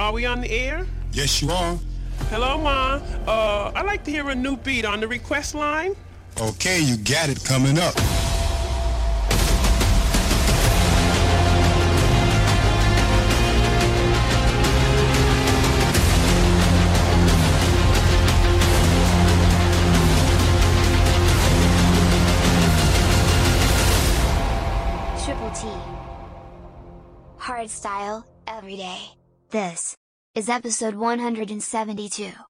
Are we on the air? Yes, you are. Hello, Ma. Uh, I'd like to hear a new beat on the request line. Okay, you got it coming up. Triple T. Hard style, every day. This is episode 172.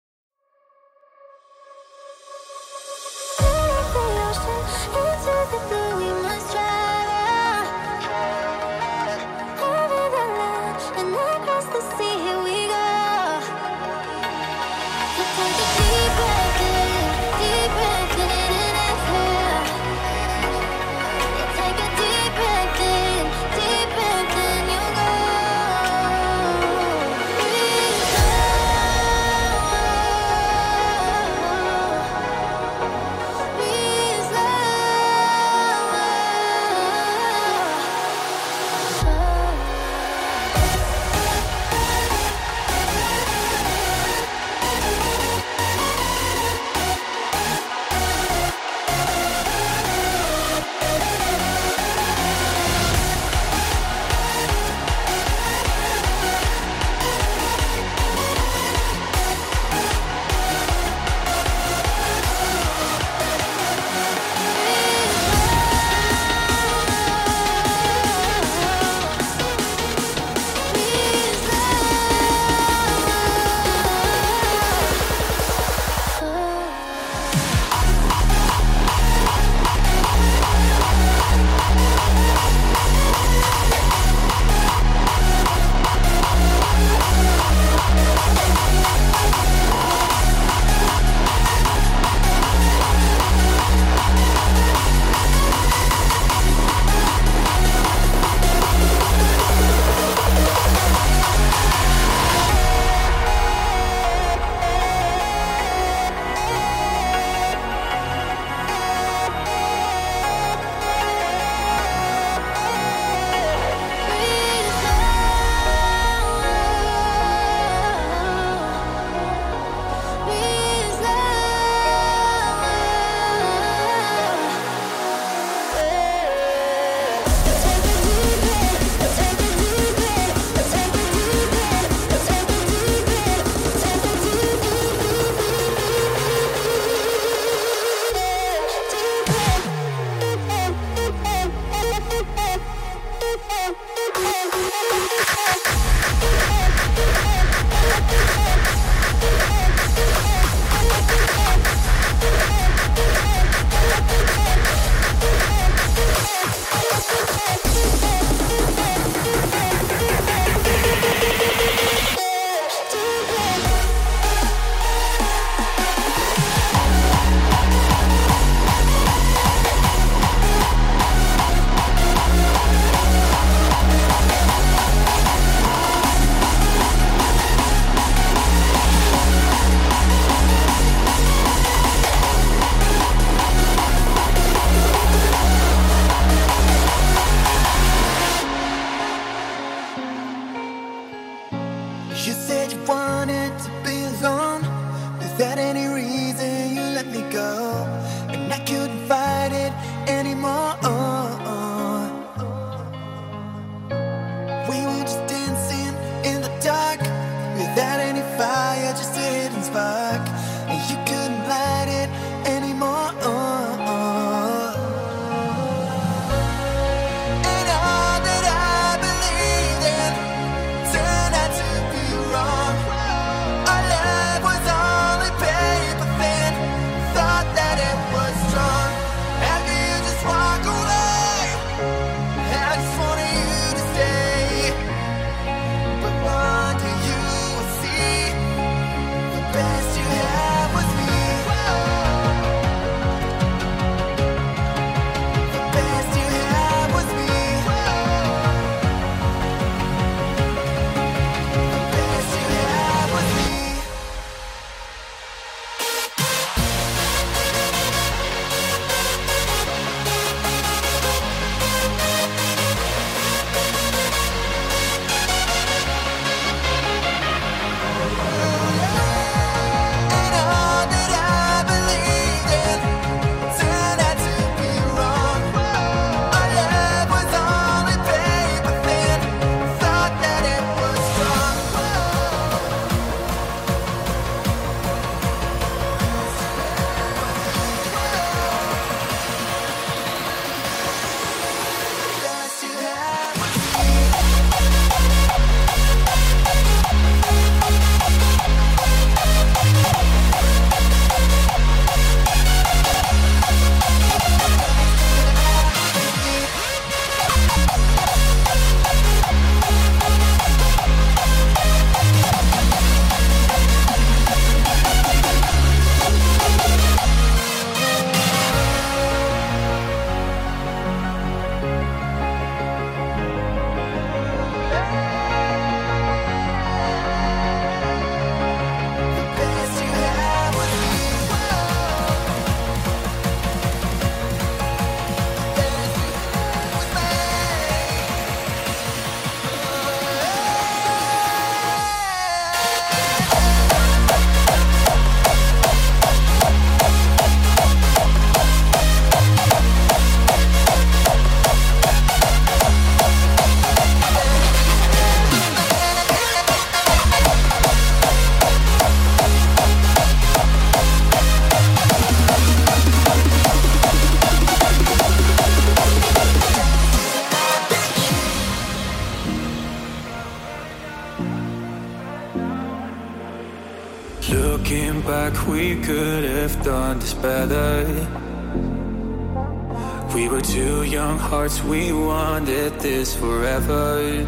We wanted this forever.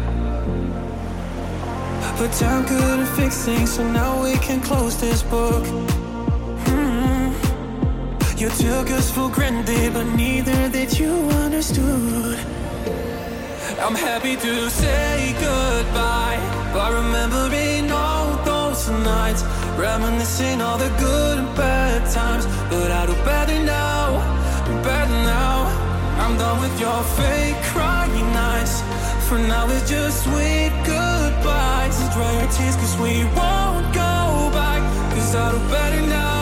But time couldn't fix things, so now we can close this book. Hmm. You took us for granted, but neither did you understood. I'm happy to say goodbye, but remembering all those nights, reminiscing all the good and bad times. But I do better now, your fake crying nights. For now, it's just sweet goodbyes. Dry your tears, cause we won't go back. Cause I do better now,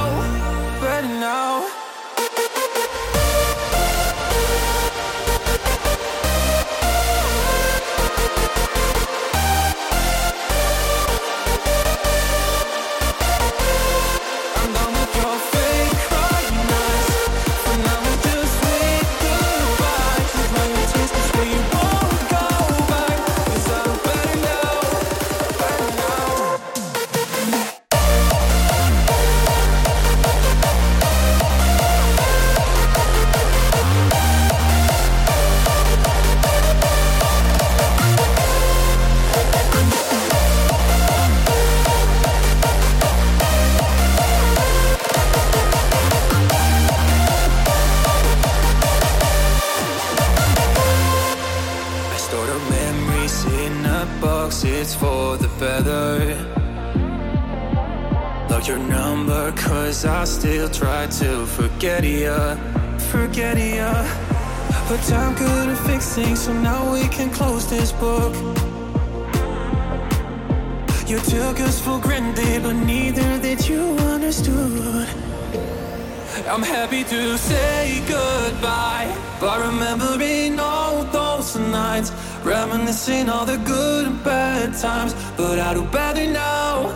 To say goodbye, but remembering all those nights, reminiscing all the good and bad times. But I do better now,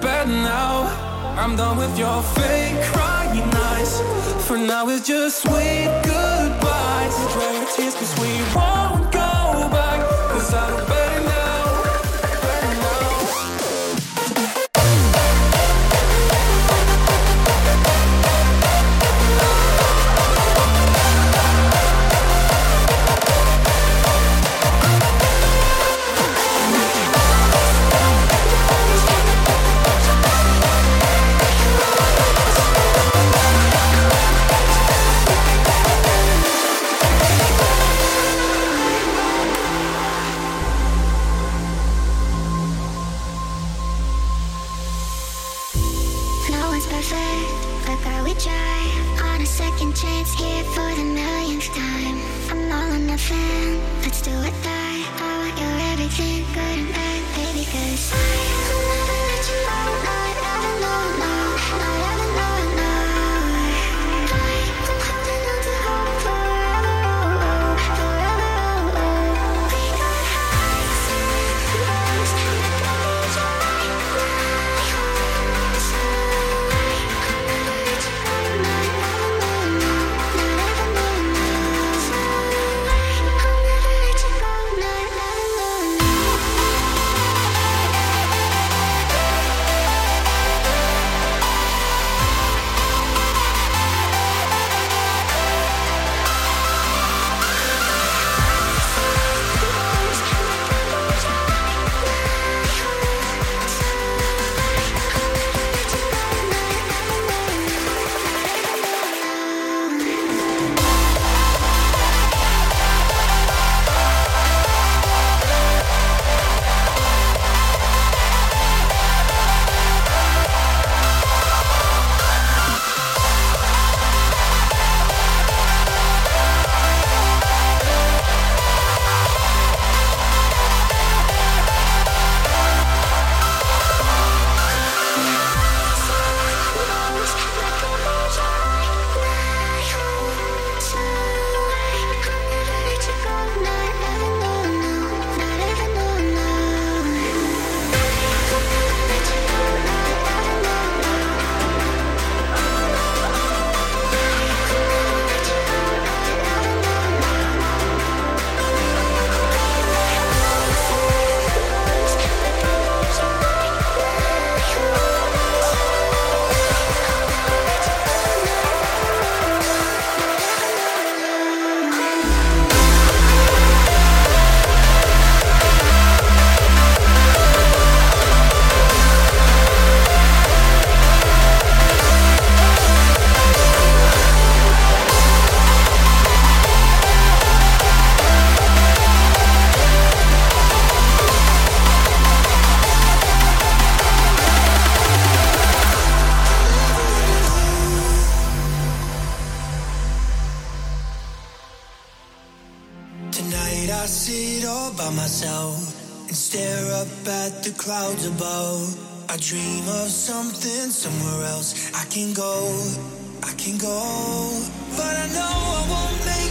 better now. I'm done with your fake crying nights. For now, it's just sweet goodbyes. Dry your tears, cause we won't go back. Cause I do better now, something somewhere else. I can go, I can go, but I know I won't make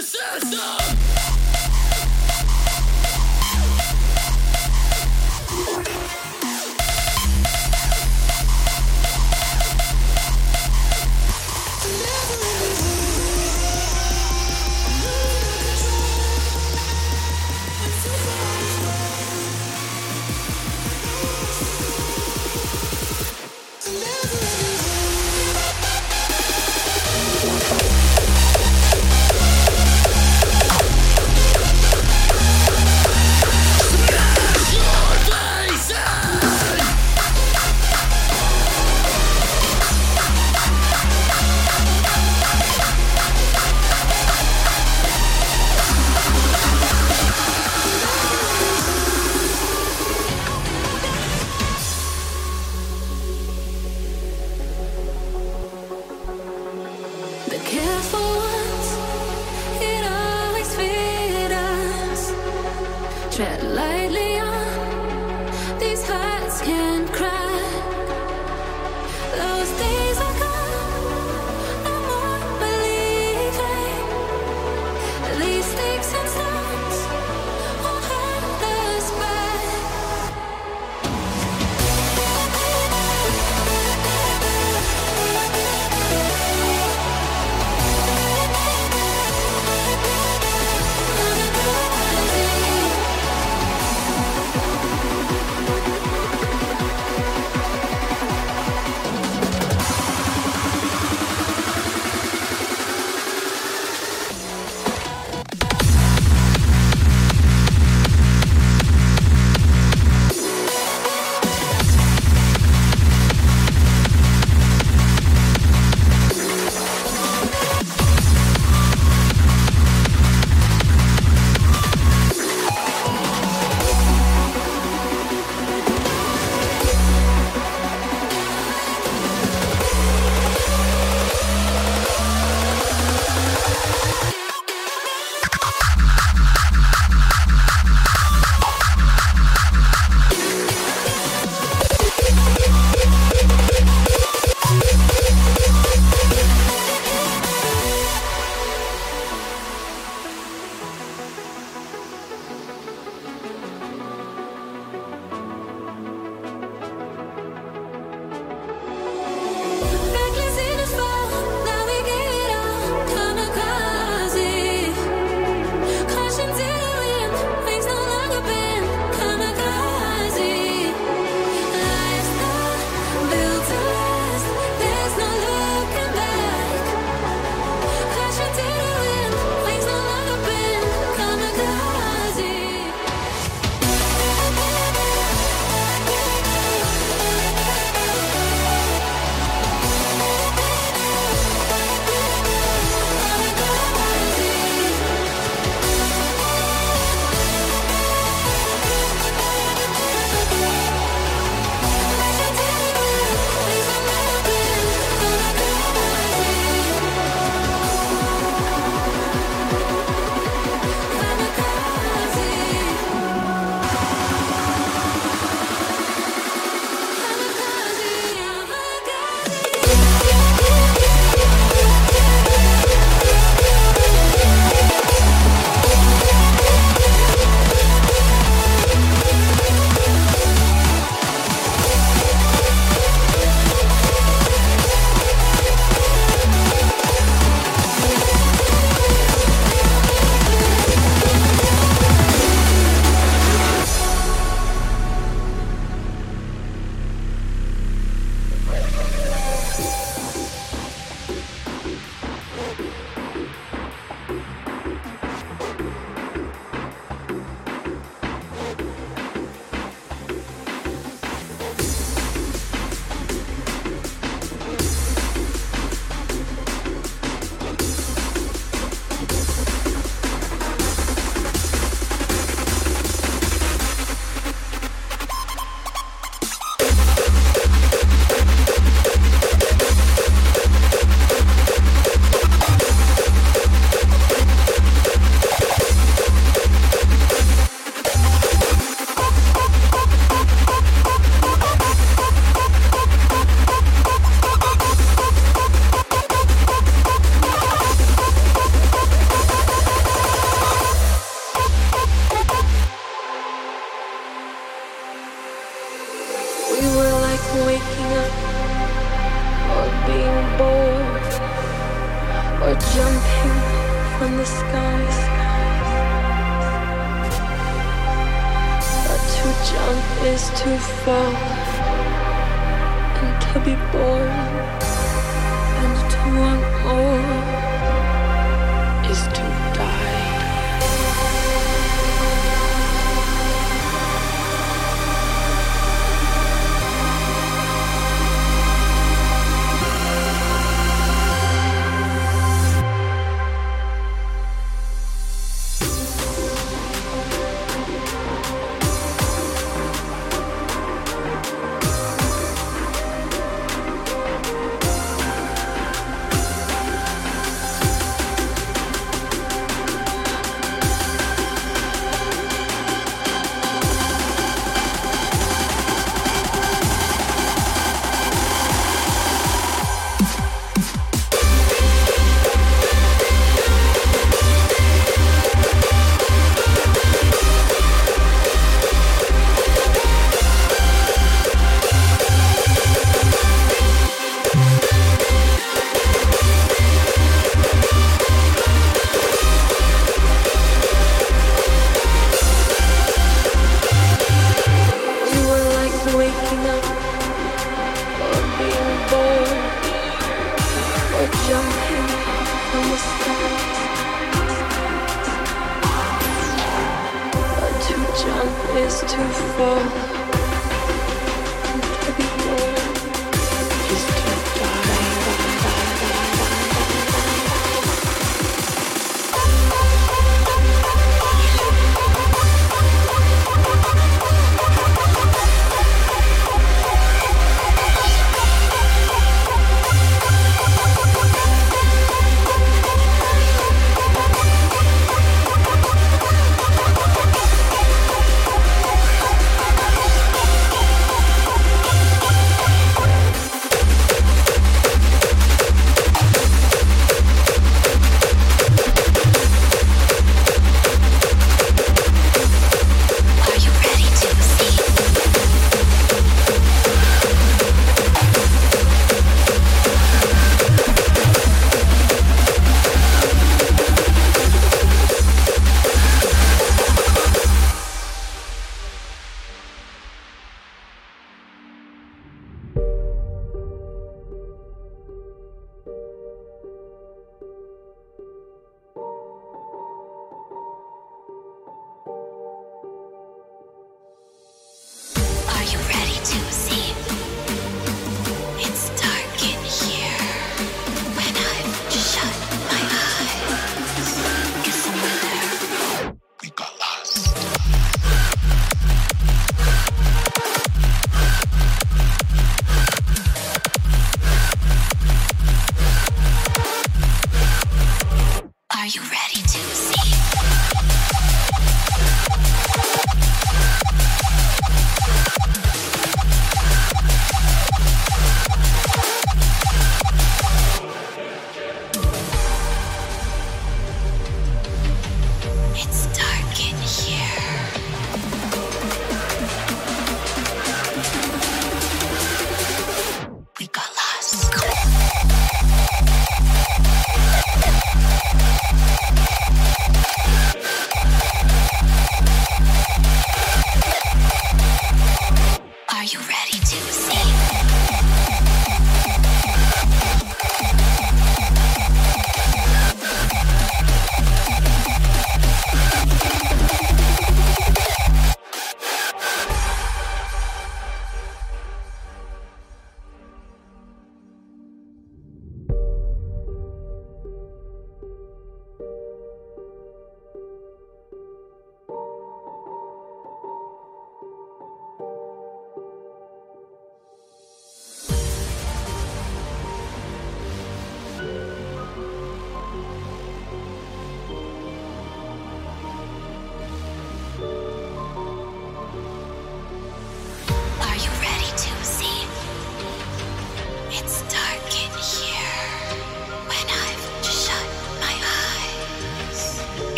the system!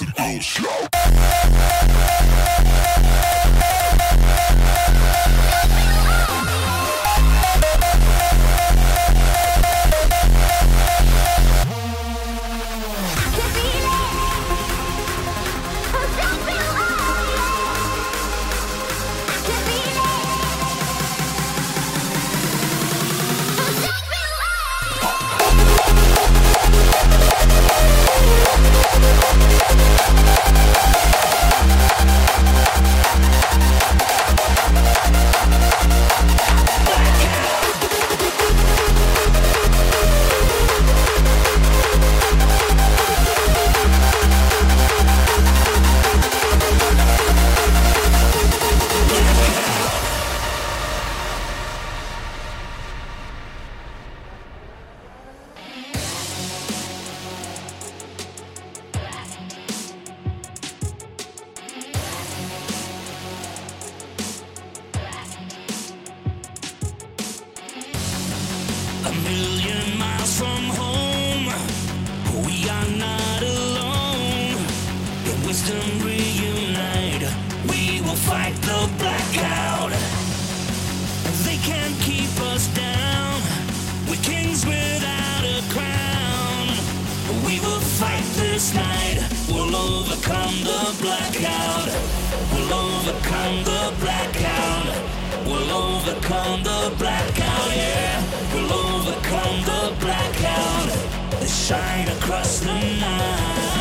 some ghost show. this night. We'll overcome the blackout. We'll overcome the blackout. We'll overcome the blackout, yeah. We'll overcome the blackout. The shine across the night.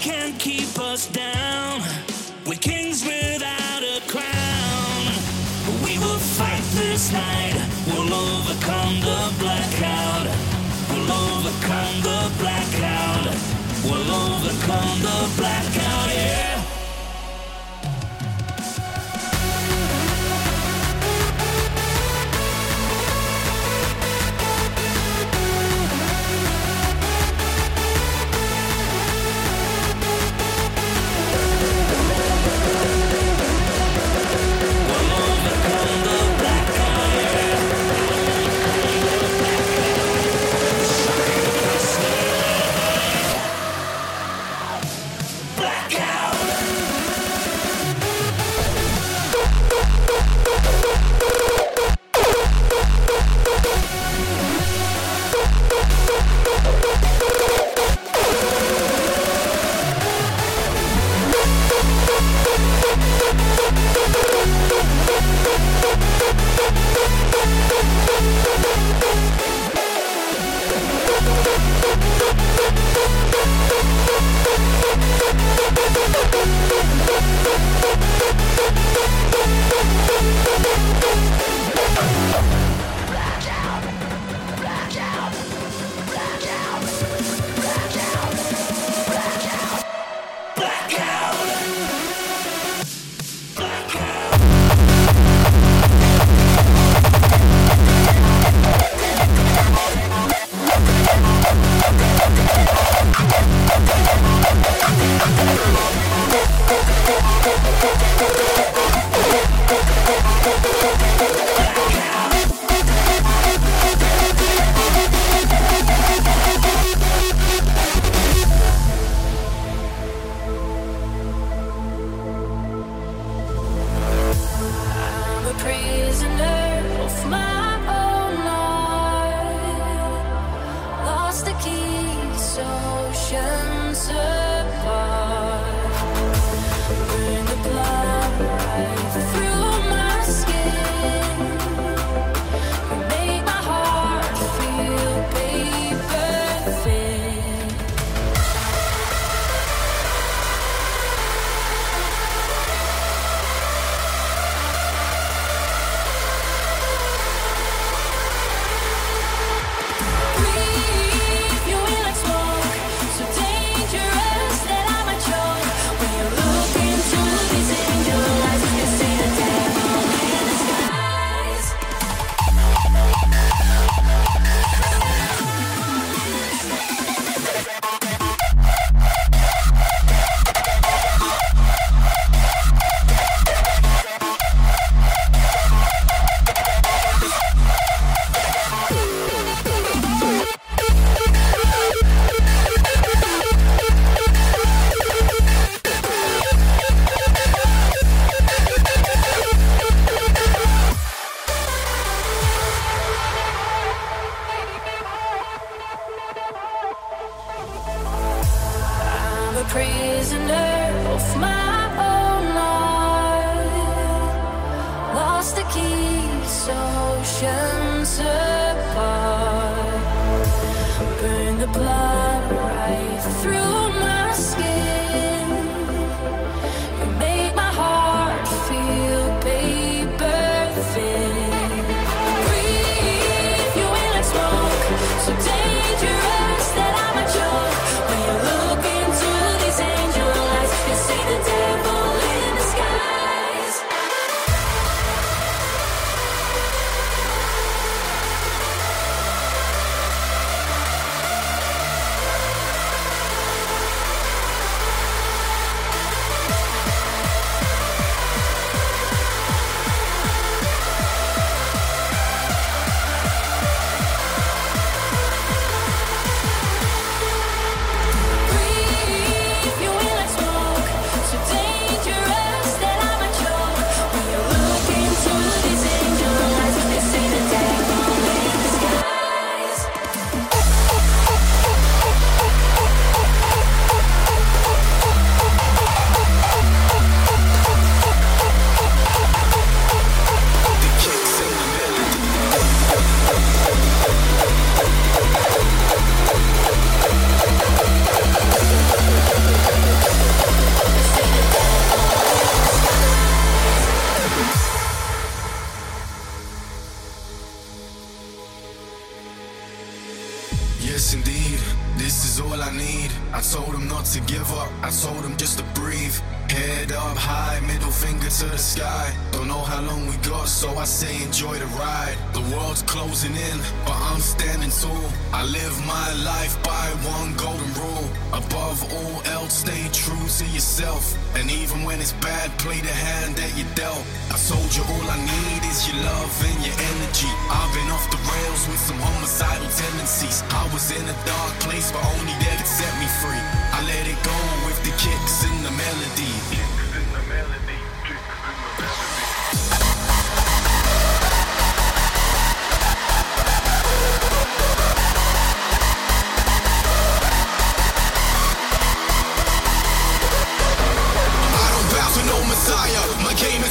can't keep us down. We're kings without a crown. We will fight this night. We'll overcome the blackout. We'll overcome the blackout. We'll overcome the blackout, yeah. Thank you.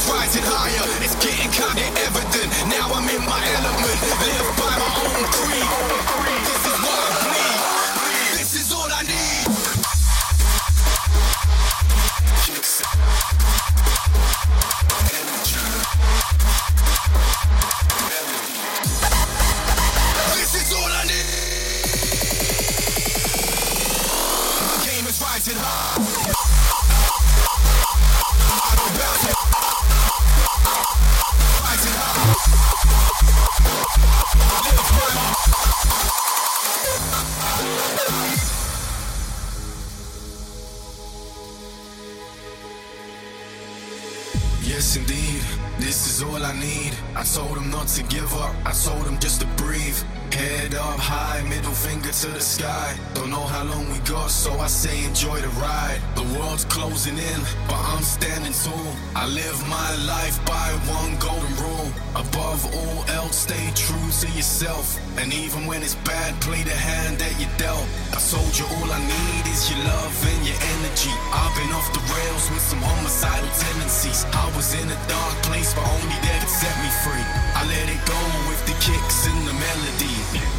is rising higher. It's getting kinda evident. Now I'm in my element. Live by my own creed. This is what I bleed. This is all I need. Energy. Energy. Yes, indeed, this is all I need. I told him not to give up, I told him just to breathe. Head up high, middle finger to the sky. Don't know how long we got, so I say enjoy the ride. The world's closing in, but I'm standing tall. I live my life by one golden rule. Above all else, stay true to yourself. And even when it's bad, play the hand that you dealt. I told you all I need is your love and your energy. I've been off the rails with some homicidal tendencies. I was in a dark place, but only that could set me free. I let it go the kicks and the melody.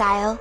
Triple